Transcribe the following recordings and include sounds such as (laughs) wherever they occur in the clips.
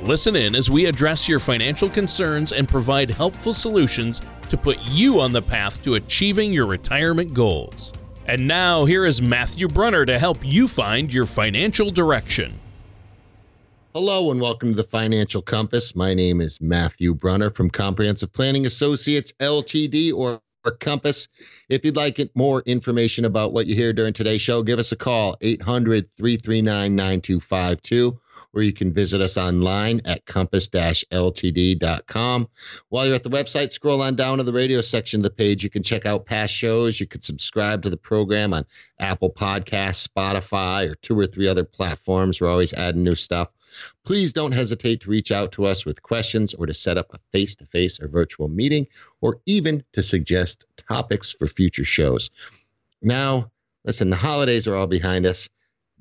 Listen in as we address your financial concerns and provide helpful solutions to put you on the path to achieving your retirement goals. And now, here is Matthew Brunner to help you find your financial direction. Hello and welcome to the Financial Compass. My name is Matthew Brunner from Comprehensive Planning Associates LTD or Compass. If you'd like more information about what you hear during today's show, give us a call 800 339 9252 or you can visit us online at compass-ltd.com. While you're at the website, scroll on down to the radio section of the page. You can check out past shows. You can subscribe to the program on Apple Podcasts, Spotify, or two or three other platforms. We're always adding new stuff. Please don't hesitate to reach out to us with questions or to set up a face to face or virtual meeting, or even to suggest topics for future shows. Now, listen, the holidays are all behind us.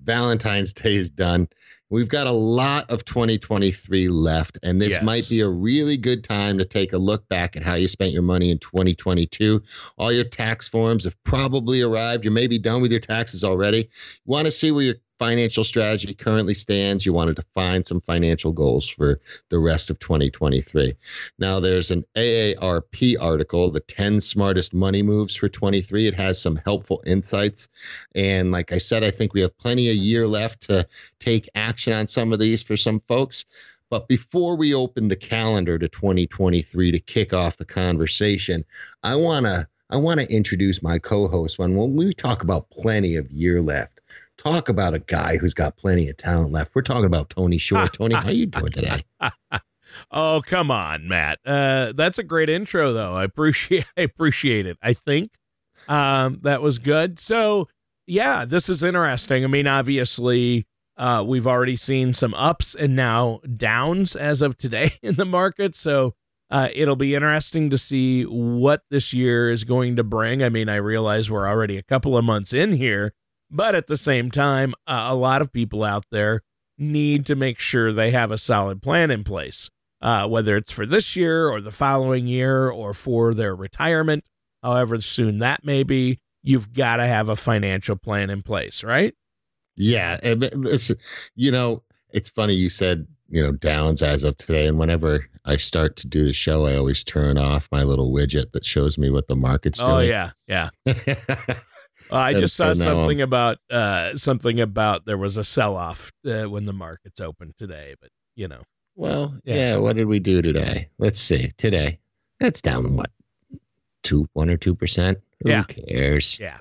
Valentine's Day is done. We've got a lot of 2023 left, and this yes. might be a really good time to take a look back at how you spent your money in 2022. All your tax forms have probably arrived. You may be done with your taxes already. You want to see where your financial strategy currently stands. You want to define some financial goals for the rest of 2023. Now, there's an AARP article, The 10 Smartest Money Moves for 23. It has some helpful insights. And like I said, I think we have plenty of year left to take action on some of these for some folks. But before we open the calendar to 2023 to kick off the conversation, I want to I want to introduce my co-host when when we talk about plenty of year left talk about a guy who's got plenty of talent left. We're talking about Tony Shore. (laughs) Tony, how you doing today? (laughs) oh, come on, Matt. Uh, that's a great intro, though. I appreciate (laughs) I appreciate it. I think um, that was good. So, yeah, this is interesting. I mean, obviously, uh, we've already seen some ups and now downs as of today in the market. So. Uh, it'll be interesting to see what this year is going to bring. I mean, I realize we're already a couple of months in here, but at the same time, uh, a lot of people out there need to make sure they have a solid plan in place, uh, whether it's for this year or the following year or for their retirement, however soon that may be. You've got to have a financial plan in place, right? Yeah. It's, you know, it's funny you said, you know, downs as of today. And whenever I start to do the show, I always turn off my little widget that shows me what the market's oh, doing. Oh, yeah. Yeah. (laughs) Well, I just saw so something about uh, something about there was a sell off uh, when the markets opened today, but you know. Well, yeah. yeah. What did we do today? Let's see. Today, that's down what two, one or two percent. Who yeah. cares? Yeah.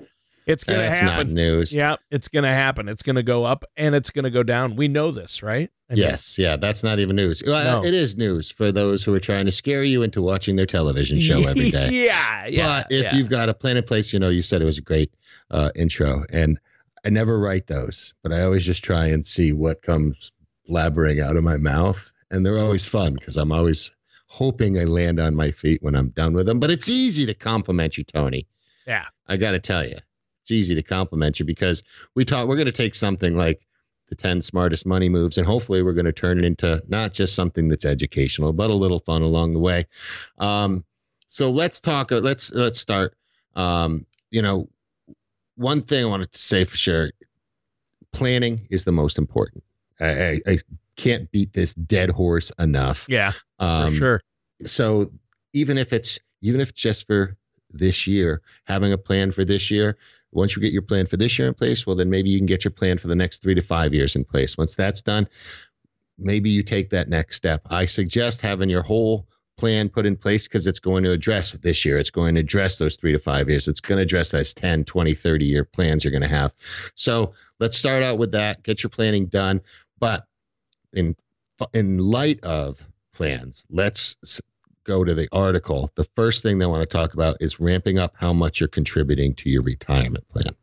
It's gonna That's happen. not news. Yeah, it's gonna happen. It's gonna go up and it's gonna go down. We know this, right? I mean, yes, yeah. That's not even news. no. It is news for those who are trying to scare you into watching their television show every (laughs) day. yeah, yeah. But if yeah. you've got a plan in place, you know, you said it was a great uh, intro, and I never write those, but I always just try and see what comes blabbering out of my mouth, and they're always fun because I'm always hoping I land on my feet when I'm done with them. But it's easy to compliment you, Tony. Yeah, I got to tell you, it's easy to compliment you because we talk. We're going to take something like the 10 smartest money moves and hopefully we're going to turn it into not just something that's educational but a little fun along the way um, so let's talk let's let's start um, you know one thing I wanted to say for sure planning is the most important. I, I, I can't beat this dead horse enough. Yeah, um, sure. So even if it's even if it's just for this year, having a plan for this year, once you get your plan for this year in place, well, then maybe you can get your plan for the next three to five years in place. Once that's done, maybe you take that next step. I suggest having your whole plan put in place because it's going to address this year. It's going to address those three to five years. It's going to address those 10, 20, 30 year plans you're going to have. So let's start out with that. Get your planning done. But in in light of plans, let's go to the article. The first thing they want to talk about is ramping up how much you're contributing to your retirement plan.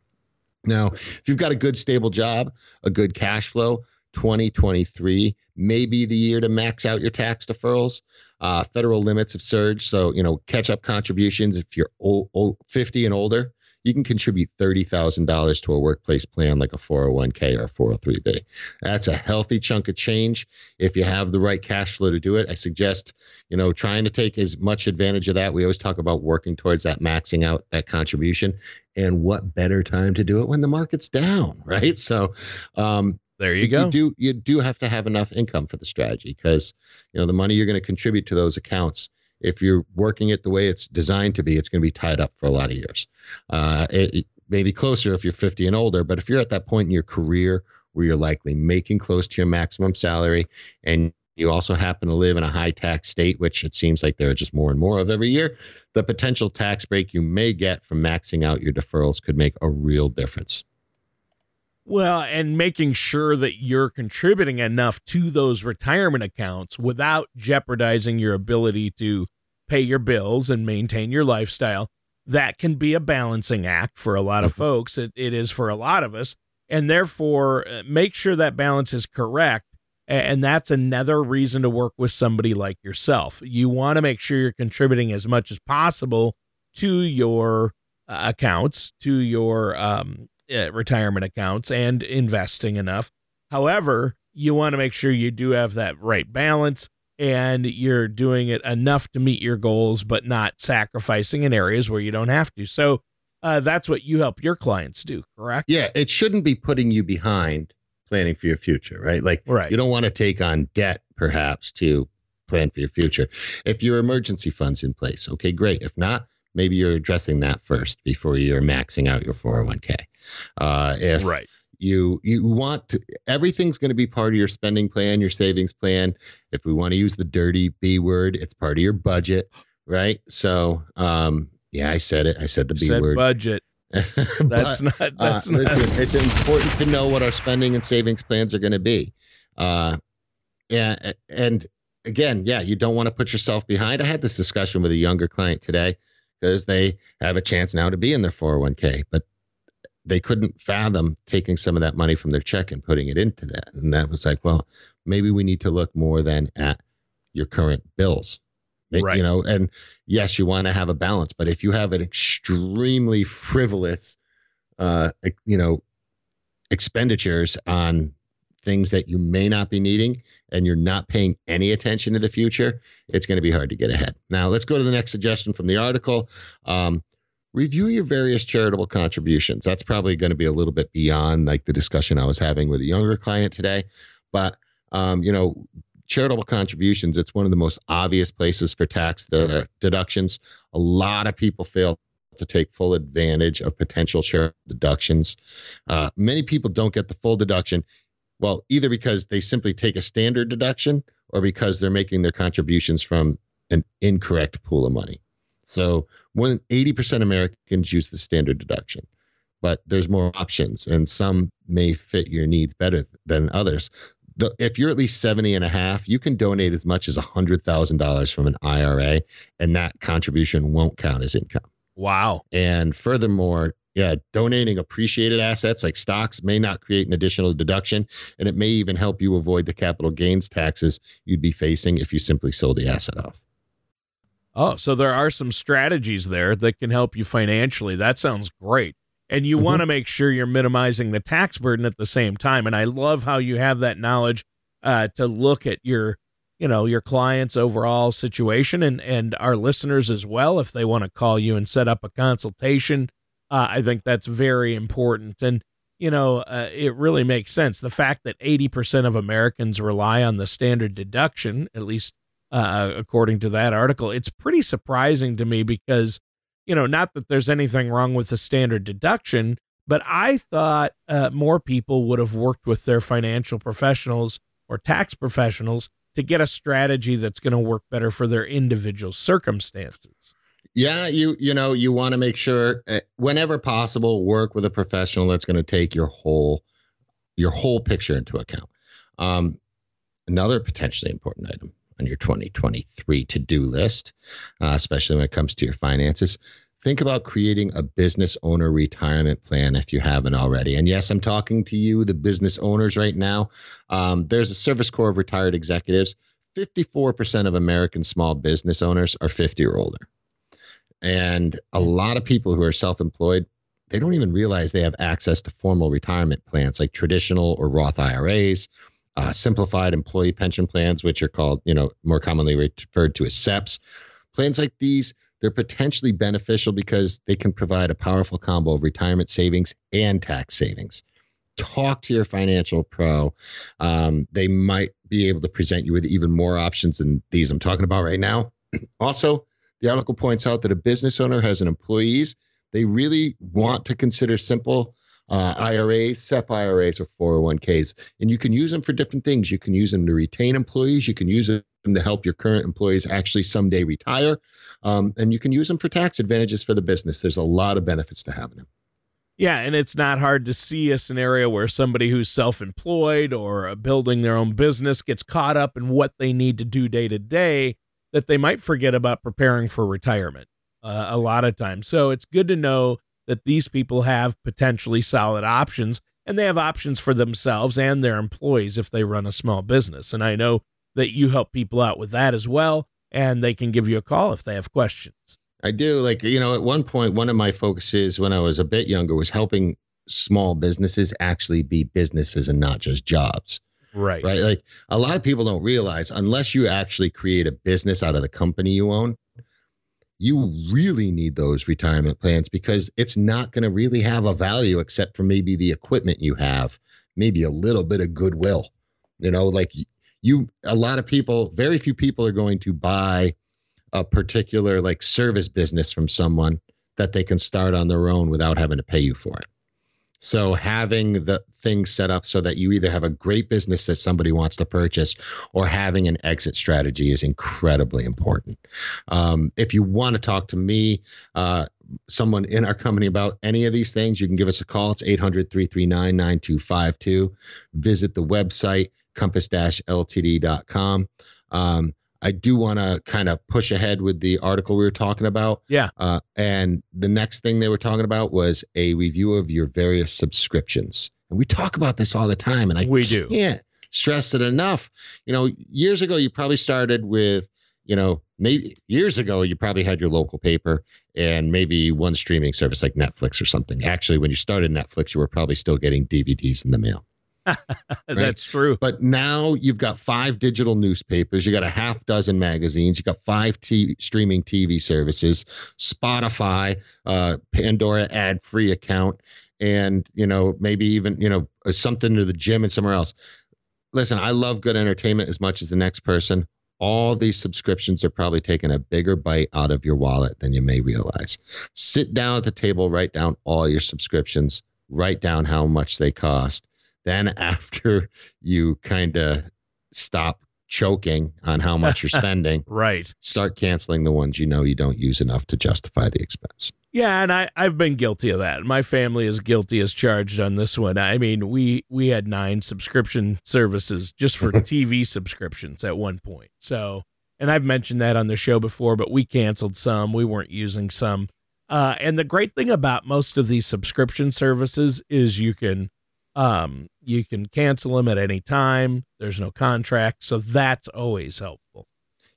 Now, if you've got a good stable job, a good cash flow, 2023 may be the year to max out your tax deferrals. Uh, federal limits have surged, so you know catch up contributions if you're old, old, 50 and older you can contribute $30,000 to a workplace plan like a 401k or a 403b. That's a healthy chunk of change. If you have the right cash flow to do it, I suggest, you know, trying to take as much advantage of that. We always talk about working towards that maxing out that contribution. And what better time to do it when the market's down, (laughs) right? So, um, there you, go. You do you do have to have enough income for the strategy because you know the money you're going to contribute to those accounts if you're working it the way it's designed to be, it's going to be tied up for a lot of years. Uh, it, it may be closer if you're 50 and older, but if you're at that point in your career where you're likely making close to your maximum salary and you also happen to live in a high tax state, which it seems like there are just more and more of every year, the potential tax break you may get from maxing out your deferrals could make a real difference. Well, and making sure that you're contributing enough to those retirement accounts without jeopardizing your ability to pay your bills and maintain your lifestyle. That can be a balancing act for a lot of mm-hmm. folks. It, it is for a lot of us. And therefore, uh, make sure that balance is correct. And that's another reason to work with somebody like yourself. You want to make sure you're contributing as much as possible to your uh, accounts, to your um, uh, retirement accounts, and investing enough. However, you want to make sure you do have that right balance and you're doing it enough to meet your goals, but not sacrificing in areas where you don't have to. So uh, that's what you help your clients do, correct? Yeah, it shouldn't be putting you behind planning for your future, right? Like, right. you don't want to take on debt perhaps to plan for your future. If your emergency fund's in place, okay, great. If not, maybe you're addressing that first before you're maxing out your 401k. Uh, if right. you you want to, everything's going to be part of your spending plan your savings plan. If we want to use the dirty b word it's part of your budget right? So um yeah i said it. I said the b said word. budget. (laughs) That's not uh, that's uh, not listen, it's important to know what our spending and savings plans are going to be. Uh yeah and again yeah you don't want to put yourself behind. I had this discussion with a younger client today because they have a chance now to be in their 401k but they couldn't fathom taking some of that money from their check and putting it into that. And that was like, well, maybe we need to look more than at your current bills. Right. You know, and yes, you want to have a balance, but if you have an extremely frivolous, uh, you know, expenditures on things that you may not be needing and you're not paying any attention to the future, it's going to be hard to get ahead. Now, let's go to the next suggestion from the article. Um, review your various charitable contributions. That's probably going to be a little bit beyond like the discussion I was having with a younger client today. But, um, you know, charitable contributions, it's one of the most obvious places for tax de- deductions. A lot of people fail to take full advantage of potential charitable deductions. Uh, many people don't get the full deduction. Well, either because they simply take a standard deduction or because they're making their contributions from an incorrect pool of money. So more than 80% Americans use the standard deduction, but there's more options and some may fit your needs better than others. The, if you're at least 70 and a half, you can donate as much as $100,000 from an IRA and that contribution won't count as income. Wow. And furthermore, yeah, donating appreciated assets like stocks may not create an additional deduction, and it may even help you avoid the capital gains taxes you'd be facing if you simply sold the asset off. Oh, so there are some strategies there that can help you financially. That sounds great. And you mm-hmm. want to make sure you're minimizing the tax burden at the same time. And I love how you have that knowledge uh, to look at your, you know, your client's overall situation and and our listeners as well. If they want to call you and set up a consultation, uh, I think that's very important. And you know, uh, it really makes sense. The fact that 80% of Americans rely on the standard deduction, at least uh, according to that article. It's pretty surprising to me because, you know, not that there's anything wrong with the standard deduction, but I thought uh, more people would have worked with their financial professionals or tax professionals to get a strategy that's going to work better for their individual circumstances. Yeah, you you know you want to make sure uh, whenever possible work with a professional that's going to take your whole your whole picture into account. Um, another potentially important item on your 2023 to do list, uh, especially when it comes to your finances. think about creating a business owner retirement plan if you haven't already. And yes, I'm talking to you, the business owners, right now. Um, there's a Service Corps of Retired Executives. 54% of American small business owners are 50 or older. And a lot of people who are self employed, they don't even realize they have access to formal retirement plans like traditional or Roth IRAs, uh, simplified employee pension plans, which are called, you know, more commonly referred to as SEPs. Plans like these they're potentially beneficial because they can provide a powerful combo of retirement savings and tax savings. Talk to your financial pro. Um, they might be able to present you with even more options than these I'm talking about right now. (clears throat) also, the article points out that a business owner has an employees. They really want to consider simple uh, IRAs, SEP IRAs, or 401ks. And you can use them for different things. You can use them to retain employees. You can use them to help your current employees actually someday retire. Um, and you can use them for tax advantages for the business. There's a lot of benefits to having them. Yeah, and it's not hard to see a scenario where somebody who's self employed or building their own business gets caught up in what they need to do day to day that they might forget about preparing for retirement uh, a lot of times. So it's good to know that these people have potentially solid options and they have options for themselves and their employees if they run a small business. And I know that you help people out with that as well, and they can give you a call if they have questions. I do. Like, you know, at one point, one of my focuses when I was a bit younger was helping small businesses actually be businesses and not just jobs. Right. Right. Like a lot of people don't realize unless you actually create a business out of the company you own, you really need those retirement plans because it's not going to really have a value except for maybe the equipment you have, maybe a little bit of goodwill. You know, like you, a lot of people, very few people are going to buy a particular like service business from someone that they can start on their own without having to pay you for it. So having the things set up so that you either have a great business that somebody wants to purchase or having an exit strategy is incredibly important. Um, if you want to talk to me, uh, someone in our company about any of these things, you can give us a call. It's 800 339 9252. Visit the website, compass ltd.com. Um, I do want to kind of push ahead with the article we were talking about. Yeah. Uh, and the next thing they were talking about was a review of your various subscriptions. And we talk about this all the time. And I we do. can't stress it enough. You know, years ago, you probably started with, you know, maybe years ago, you probably had your local paper and maybe one streaming service like Netflix or something. Actually, when you started Netflix, you were probably still getting DVDs in the mail. (laughs) That's true. But now you've got five digital newspapers, you got a half dozen magazines, you got five t- streaming TV services, Spotify, uh, Pandora ad free account, and you know maybe even you know something to the gym and somewhere else. Listen, I love good entertainment as much as the next person. All these subscriptions are probably taking a bigger bite out of your wallet than you may realize. Sit down at the table, write down all your subscriptions, write down how much they cost then after you kind of stop choking on how much you're (laughs) spending, right, start canceling the ones you know you don't use enough to justify the expense. Yeah, and I I've been guilty of that. My family is guilty as charged on this one. I mean, we we had nine subscription services just for (laughs) TV subscriptions at one point. So, and I've mentioned that on the show before, but we canceled some. We weren't using some. Uh, and the great thing about most of these subscription services is you can um, you can cancel them at any time. There's no contract, so that's always helpful.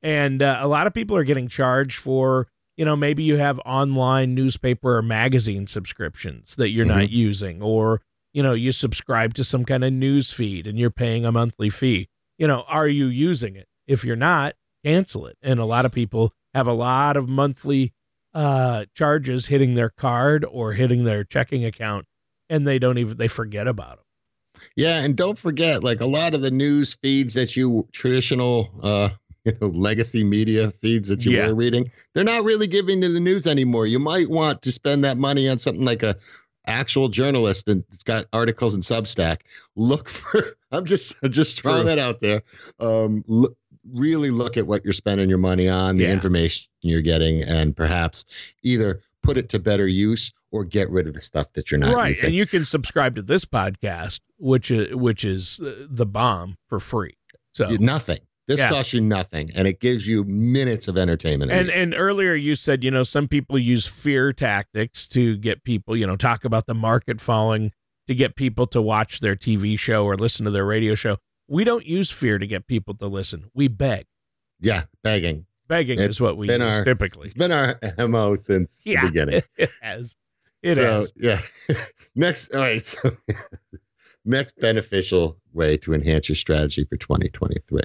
And uh, a lot of people are getting charged for, you know, maybe you have online newspaper or magazine subscriptions that you're mm-hmm. not using, or you know, you subscribe to some kind of news feed and you're paying a monthly fee. You know, are you using it? If you're not, cancel it. And a lot of people have a lot of monthly uh, charges hitting their card or hitting their checking account and they don't even they forget about them. Yeah, and don't forget, like a lot of the news feeds that you traditional, uh, (laughs) you know, legacy media feeds that you yeah. were reading, they're not really giving you the news anymore. You might want to spend that money on something like a actual journalist and it's got articles in Substack. Look (laughs) for. I'm just just throwing True. that out there. Um, look, really look at what you're spending your money on, the yeah. information you're getting, and perhaps either put it to better use or get rid of the stuff that you're not right. Using. And you can subscribe to this podcast, which is which is uh, the bomb for free. So nothing. This Yeah. costs you nothing, and it gives you minutes of entertainment. And and earlier you said, you know, some people use fear tactics to get people, you know, talk about the market falling to get people to watch their TV show or listen to their radio show. We don't use fear to get people to listen. We beg. yeah, begging. Begging It's is what we use our- typically. It's been our (laughs) mo since Yeah, the beginning. (laughs) it has. It so, has. Yeah. (laughs) next, all right. So, next beneficial way to enhance your strategy for 2023.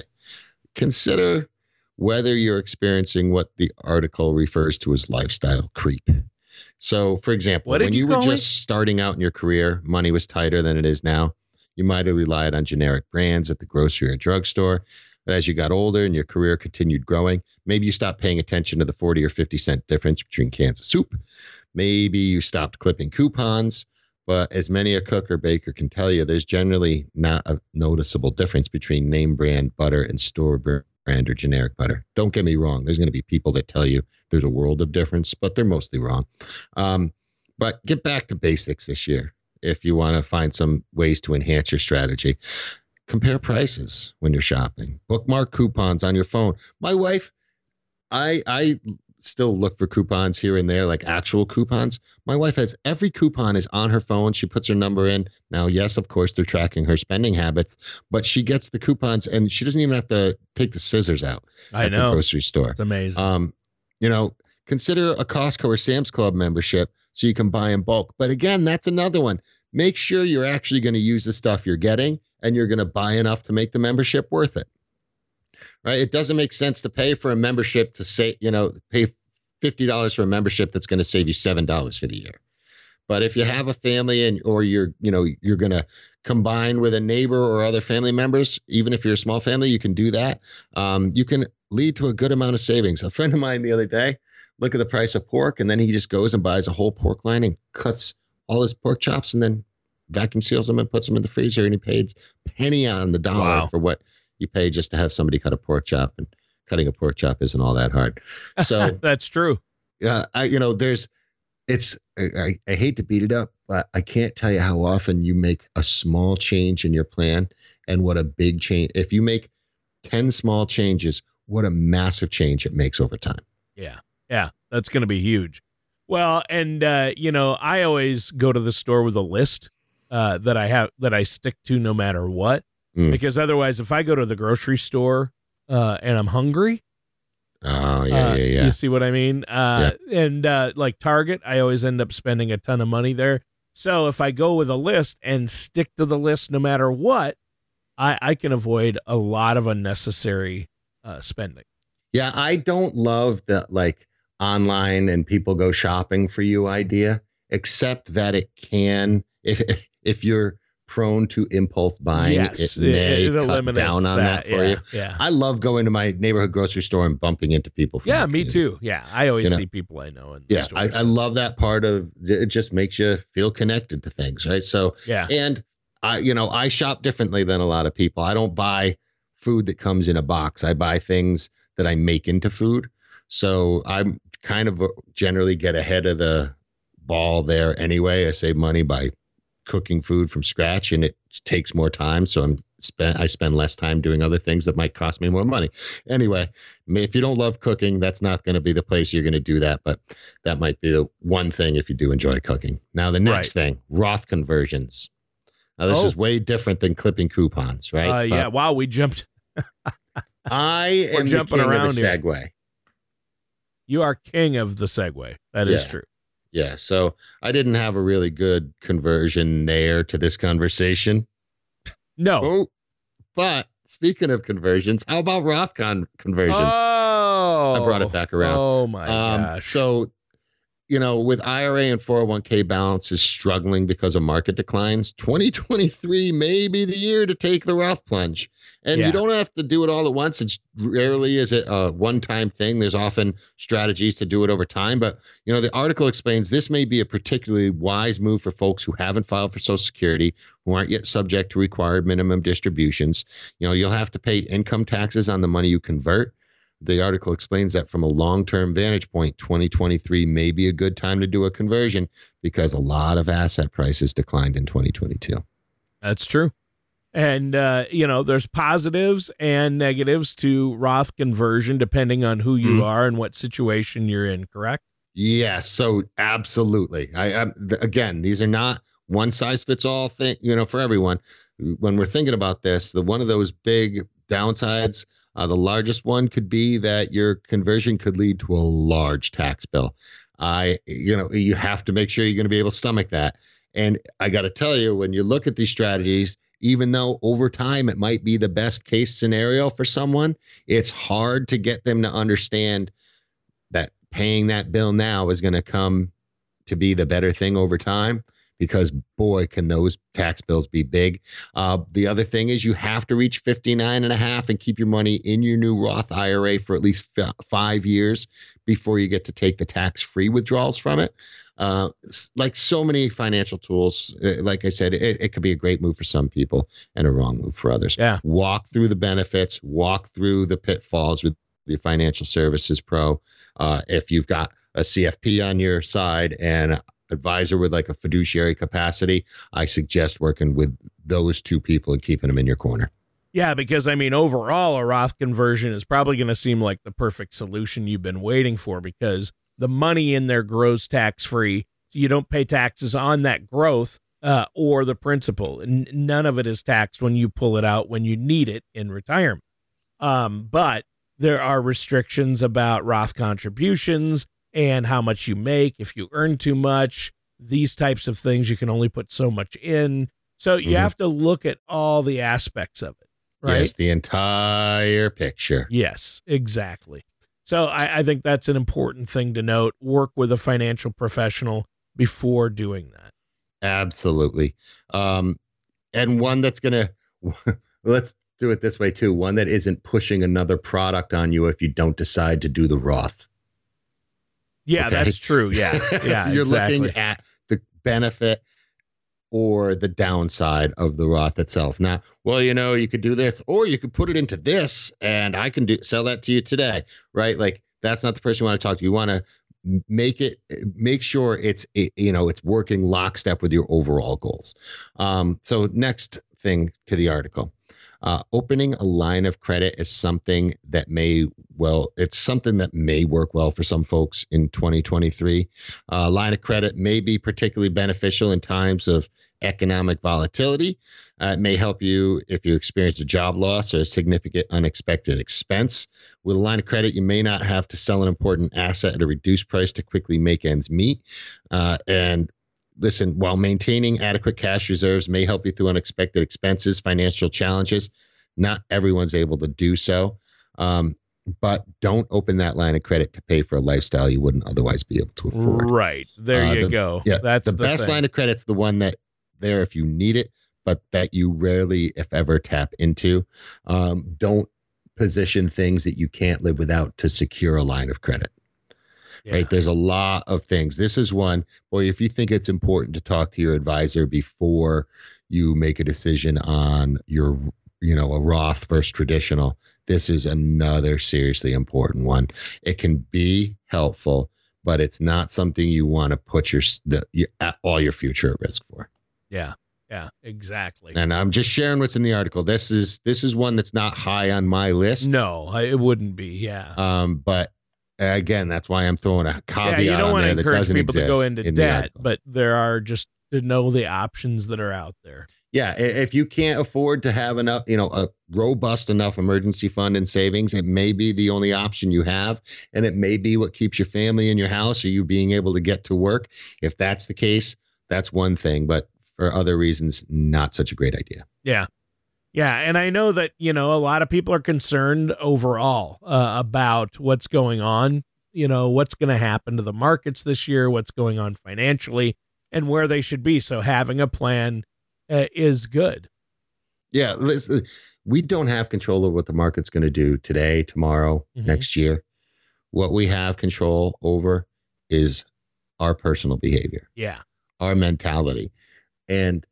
Consider whether you're experiencing what the article refers to as lifestyle creep. So, for example, when you you, were call it? just starting out in your career, money was tighter than it is now. You might have relied on generic brands at the grocery or drugstore. But as you got older and your career continued growing, maybe you stopped paying attention to the 40 or 50 cent difference between cans of soup. Maybe you stopped clipping coupons. But as many a cook or baker can tell you, there's generally not a noticeable difference between name brand butter and store brand or generic butter. Don't get me wrong. There's going to be people that tell you there's a world of difference, but they're mostly wrong. Um, but get back to basics this year if you want to find some ways to enhance your strategy. Compare prices when you're shopping. Bookmark coupons on your phone. My wife, I I still look for coupons here and there, like actual coupons. My wife has every coupon is on her phone. She puts her number in. Now, yes, of course, they're tracking her spending habits, but she gets the coupons and she doesn't even have to take the scissors out I at the know. grocery store. It's amazing. Um, you know, consider a Costco or Sam's Club membership so you can buy in bulk. But again, that's another one. Make sure you're actually going to use the stuff you're getting and you're going to buy enough to make the membership worth it. Right? It doesn't make sense to pay for a membership to say, you know, pay $50 for a membership that's going to save you $7 for the year. But if you have a family and or you're, you know, you're going to combine with a neighbor or other family members, even if you're a small family, you can do that. Um, you can lead to a good amount of savings. A friend of mine the other day, look at the price of pork, and then he just goes and buys a whole pork line and cuts all his pork chops and then vacuum seals them and puts them in the freezer. And he paid penny on the dollar Wow. for what you pay just to have somebody cut a pork chop. And cutting a pork chop isn't all that hard. So (laughs) That's true. uh, I, you know, there's, it's, I, I, I hate to beat it up, but I can't tell you how often you make a small change in your plan and what a big change. If you make 10 small changes, what a massive change it makes over time. Yeah. Yeah. That's going to be huge. Well, and, uh, you know, I always go to the store with a list uh, that I have, that I stick to no matter what. Mm. Because otherwise, if I go to the grocery store uh, and I'm hungry, Oh, yeah, Uh, yeah, yeah. You see what I mean? Uh, And uh, like Target, I always end up spending a ton of money there. So if I go with a list and stick to the list no matter what, I, I can avoid a lot of unnecessary uh, spending. Yeah, I don't love the like online and people go shopping for you idea, except that it can if (laughs) if you're prone to impulse buying, yes, it may cut down on that, for yeah, you. Yeah. I love going to my neighborhood grocery store and bumping into people. Yeah, me too. Yeah, I always You know. see people I know in the Yeah, I. I love that part of it. Just makes you feel connected to things, right? So, yeah, and I, you know, I shop differently than a lot of people. I don't buy food that comes in a box. I buy things that I make into food. So I'm kind of generally get ahead of the ball there anyway. I save money by cooking food from scratch and it takes more time. So I'm spend I spend less time doing other things that might cost me more money. Anyway, if you don't love cooking, that's not going to be the place you're going to do that. But that might be the one thing if you do enjoy cooking. Now the next thing, Roth conversions. Now this Oh. is way different than clipping coupons, right? uh, But yeah. Wow, we jumped. (laughs) I We're am the jumping king around of the segue. You are king of the segue. That is Yeah. true. Yeah, so I didn't have a really good conversion there to this conversation. No. Oh, but speaking of conversions, how about Roth con- conversions? Oh, I brought it back around. Oh my Um, gosh. So, you know, with IRA and 401k balances struggling because of market declines, 2023 may be the year to take the Roth plunge. And Yeah. you don't have to do it all at once. It's rarely is it a one-time thing. There's often strategies to do it over time. But you know, the article explains this may be a particularly wise move for folks who haven't filed for Social Security, who aren't yet subject to required minimum distributions. You know, you'll have to pay income taxes on the money you convert. The article explains that from a long term vantage point, 2023 may be a good time to do a conversion because a lot of asset prices declined in 2022. That's true. And, uh, you know, there's positives and negatives to Roth conversion depending on who you Mhm. are and what situation you're in, correct? Yes, so absolutely. I, I again, these are not one size fits all thing, you know, for everyone. When we're thinking about this, the one of those big downsides, uh, the largest one could be that your conversion could lead to a large tax bill. I, you know, you have to make sure you're going to be able to stomach that. And I got to tell you, when you look at these strategies, even though over time it might be the best case scenario for someone, it's hard to get them to understand that paying that bill now is going to come to be the better thing over time because boy can those tax bills be big. Uh, the other thing is you have to reach 59 and a half and keep your money in your new roth ira for at least f- five years before you get to take the tax-free withdrawals from it. Uh, like so many financial tools uh, like i said it, it could be a great move for some people and a wrong move for others. Yeah. walk through the benefits walk through the pitfalls with the financial services pro uh, if you've got a CFP on your side and advisor with like a fiduciary capacity, I suggest working with those two people and keeping them in your corner. Yeah, because I mean, overall, a Roth conversion is probably going to seem like the perfect solution you've been waiting for because the money in there grows tax free. You don't pay taxes on that growth uh, or the principal. N- none of it is taxed when you pull it out when you need it in retirement. Um, but there are restrictions about Roth contributions and how much you make. If you earn too much, these types of things, you can only put so much in. So you Mhm. have to look at all the aspects of it, right? Yes, the entire picture. Yes, exactly. So I, I think that's an important thing to note. Work with a financial professional before doing that. Absolutely. Um, and one that's going (laughs) to, let's do it this way too one that isn't pushing another product on you if you don't decide to do the Roth. Yeah, Okay. that's true. Yeah, (laughs) yeah, You're exactly. looking at the benefit or the downside of the Roth itself. Now, well, you know, you could do this, or you could put it into this, and I can do sell that to you today, right? Like that's not the person you want to talk to. You want to make it make sure it's it, you know it's working lockstep with your overall goals. Um, so next thing to the article. Uh, opening a line of credit is something that may well it's something that may work well for some folks in 2023 uh, line of credit may be particularly beneficial in times of economic volatility. Uh, it may help you if you experience a job loss or a significant unexpected expense. With a line of credit, you may not have to sell an important asset at a reduced price to quickly make ends meet. Uh, and listen, while maintaining adequate cash reserves may help you through unexpected expenses, financial challenges, not everyone's able to do so. Um, but don't open that line of credit to pay for a lifestyle you wouldn't otherwise be able to afford. Right. There Uh, you the- go. yeah, that's the, best thing. line of credit's the one that there if you need it, but that you rarely, if ever, tap into. Um, don't position things that you can't live without to secure a line of credit. Yeah. Right? There's a lot of things. This is one. Boy, if you think it's important to talk to your advisor before you make a decision on your, you know, a Roth versus traditional, this is another seriously important one. It can be helpful, but it's not something you want to put your, the, your all your future at risk for. Yeah. Yeah. Exactly. And I'm just sharing what's in the article. This is this is one that's not high on my list. No, it wouldn't be. Yeah. Um, but Uh, again, that's why I'm throwing a caveat yeah. You don't want to encourage people to go into in debt, article. but there are just to know the options that are out there. Yeah, if you can't afford to have enough, you know, a robust enough emergency fund and savings, it may be the only option you have, and it may be what keeps your family in your house or you being able to get to work. If that's the case, that's one thing, but for other reasons, not such a great idea. Yeah. Yeah. And I know that, you know, a lot of people are concerned overall uh, about what's going on, you know, what's going to happen to the markets this year, what's going on financially, and where they should be. So having a plan uh, is good. Yeah, listen, we don't have control of what the market's going to do today, tomorrow, Mhm. next year. What we have control over is our personal behavior. Yeah. our mentality. And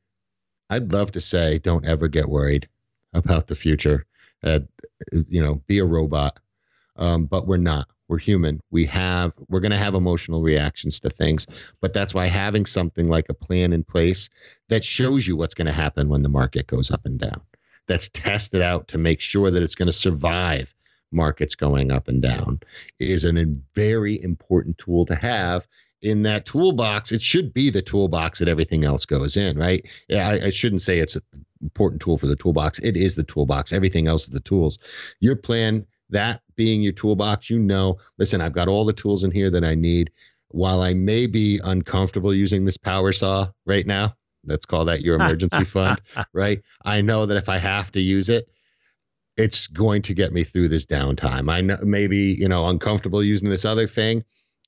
I'd love to say, don't ever get worried about the future. Uh, you know, be a robot. Um, but we're not. We're human. We have. We're going to have emotional reactions to things. But that's why having something like a plan in place that shows you what's going to happen when the market goes up and down. that's tested out to make sure that it's going to survive markets going up and down is a very important tool to have in that toolbox. It should be the toolbox that everything else goes in, right? Yeah, I, I shouldn't say it's an important tool for the toolbox. It is the toolbox. Everything else is the tools. Your plan, that being your toolbox, you know, listen, I've got all the tools in here that I need. While I may be uncomfortable using this power saw right now, let's call that your emergency (laughs) fund, right? I know that if I have to use it, it's going to get me through this downtime. I know maybe you know uncomfortable using this other thing,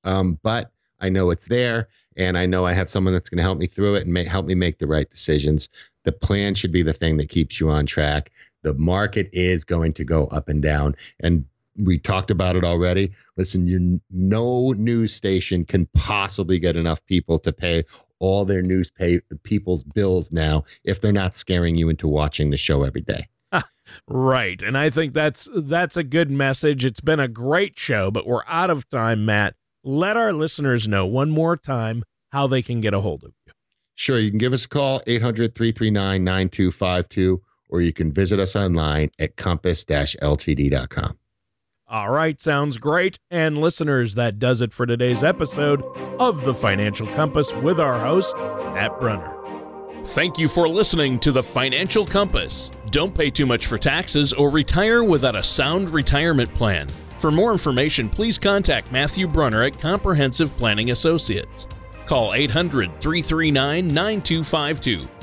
um, but I know it's there, and I know I have someone that's going to help me through it and may, help me make the right decisions. The plan should be the thing that keeps you on track. The market is going to go up and down, and we talked about it already. Listen, you no news station can possibly get enough people to pay all their news pay people's bills now if they're not scaring you into watching the show every day. (laughs) Right. And I think that's that's a good message. It's been a great show, but we're out of time, Matt. Let our listeners know one more time how they can get a hold of you. Sure, you can give us a call 800-339-9252 or you can visit us online at compass-ltd.com. All right, sounds great. And listeners, that does it for today's episode of The Financial Compass with our host, Matt Brunner. Thank you for listening to The Financial Compass. Don't pay too much for taxes or retire without a sound retirement plan. For more information, please contact Matthew Brunner at Comprehensive Planning Associates. Call 800 339 9252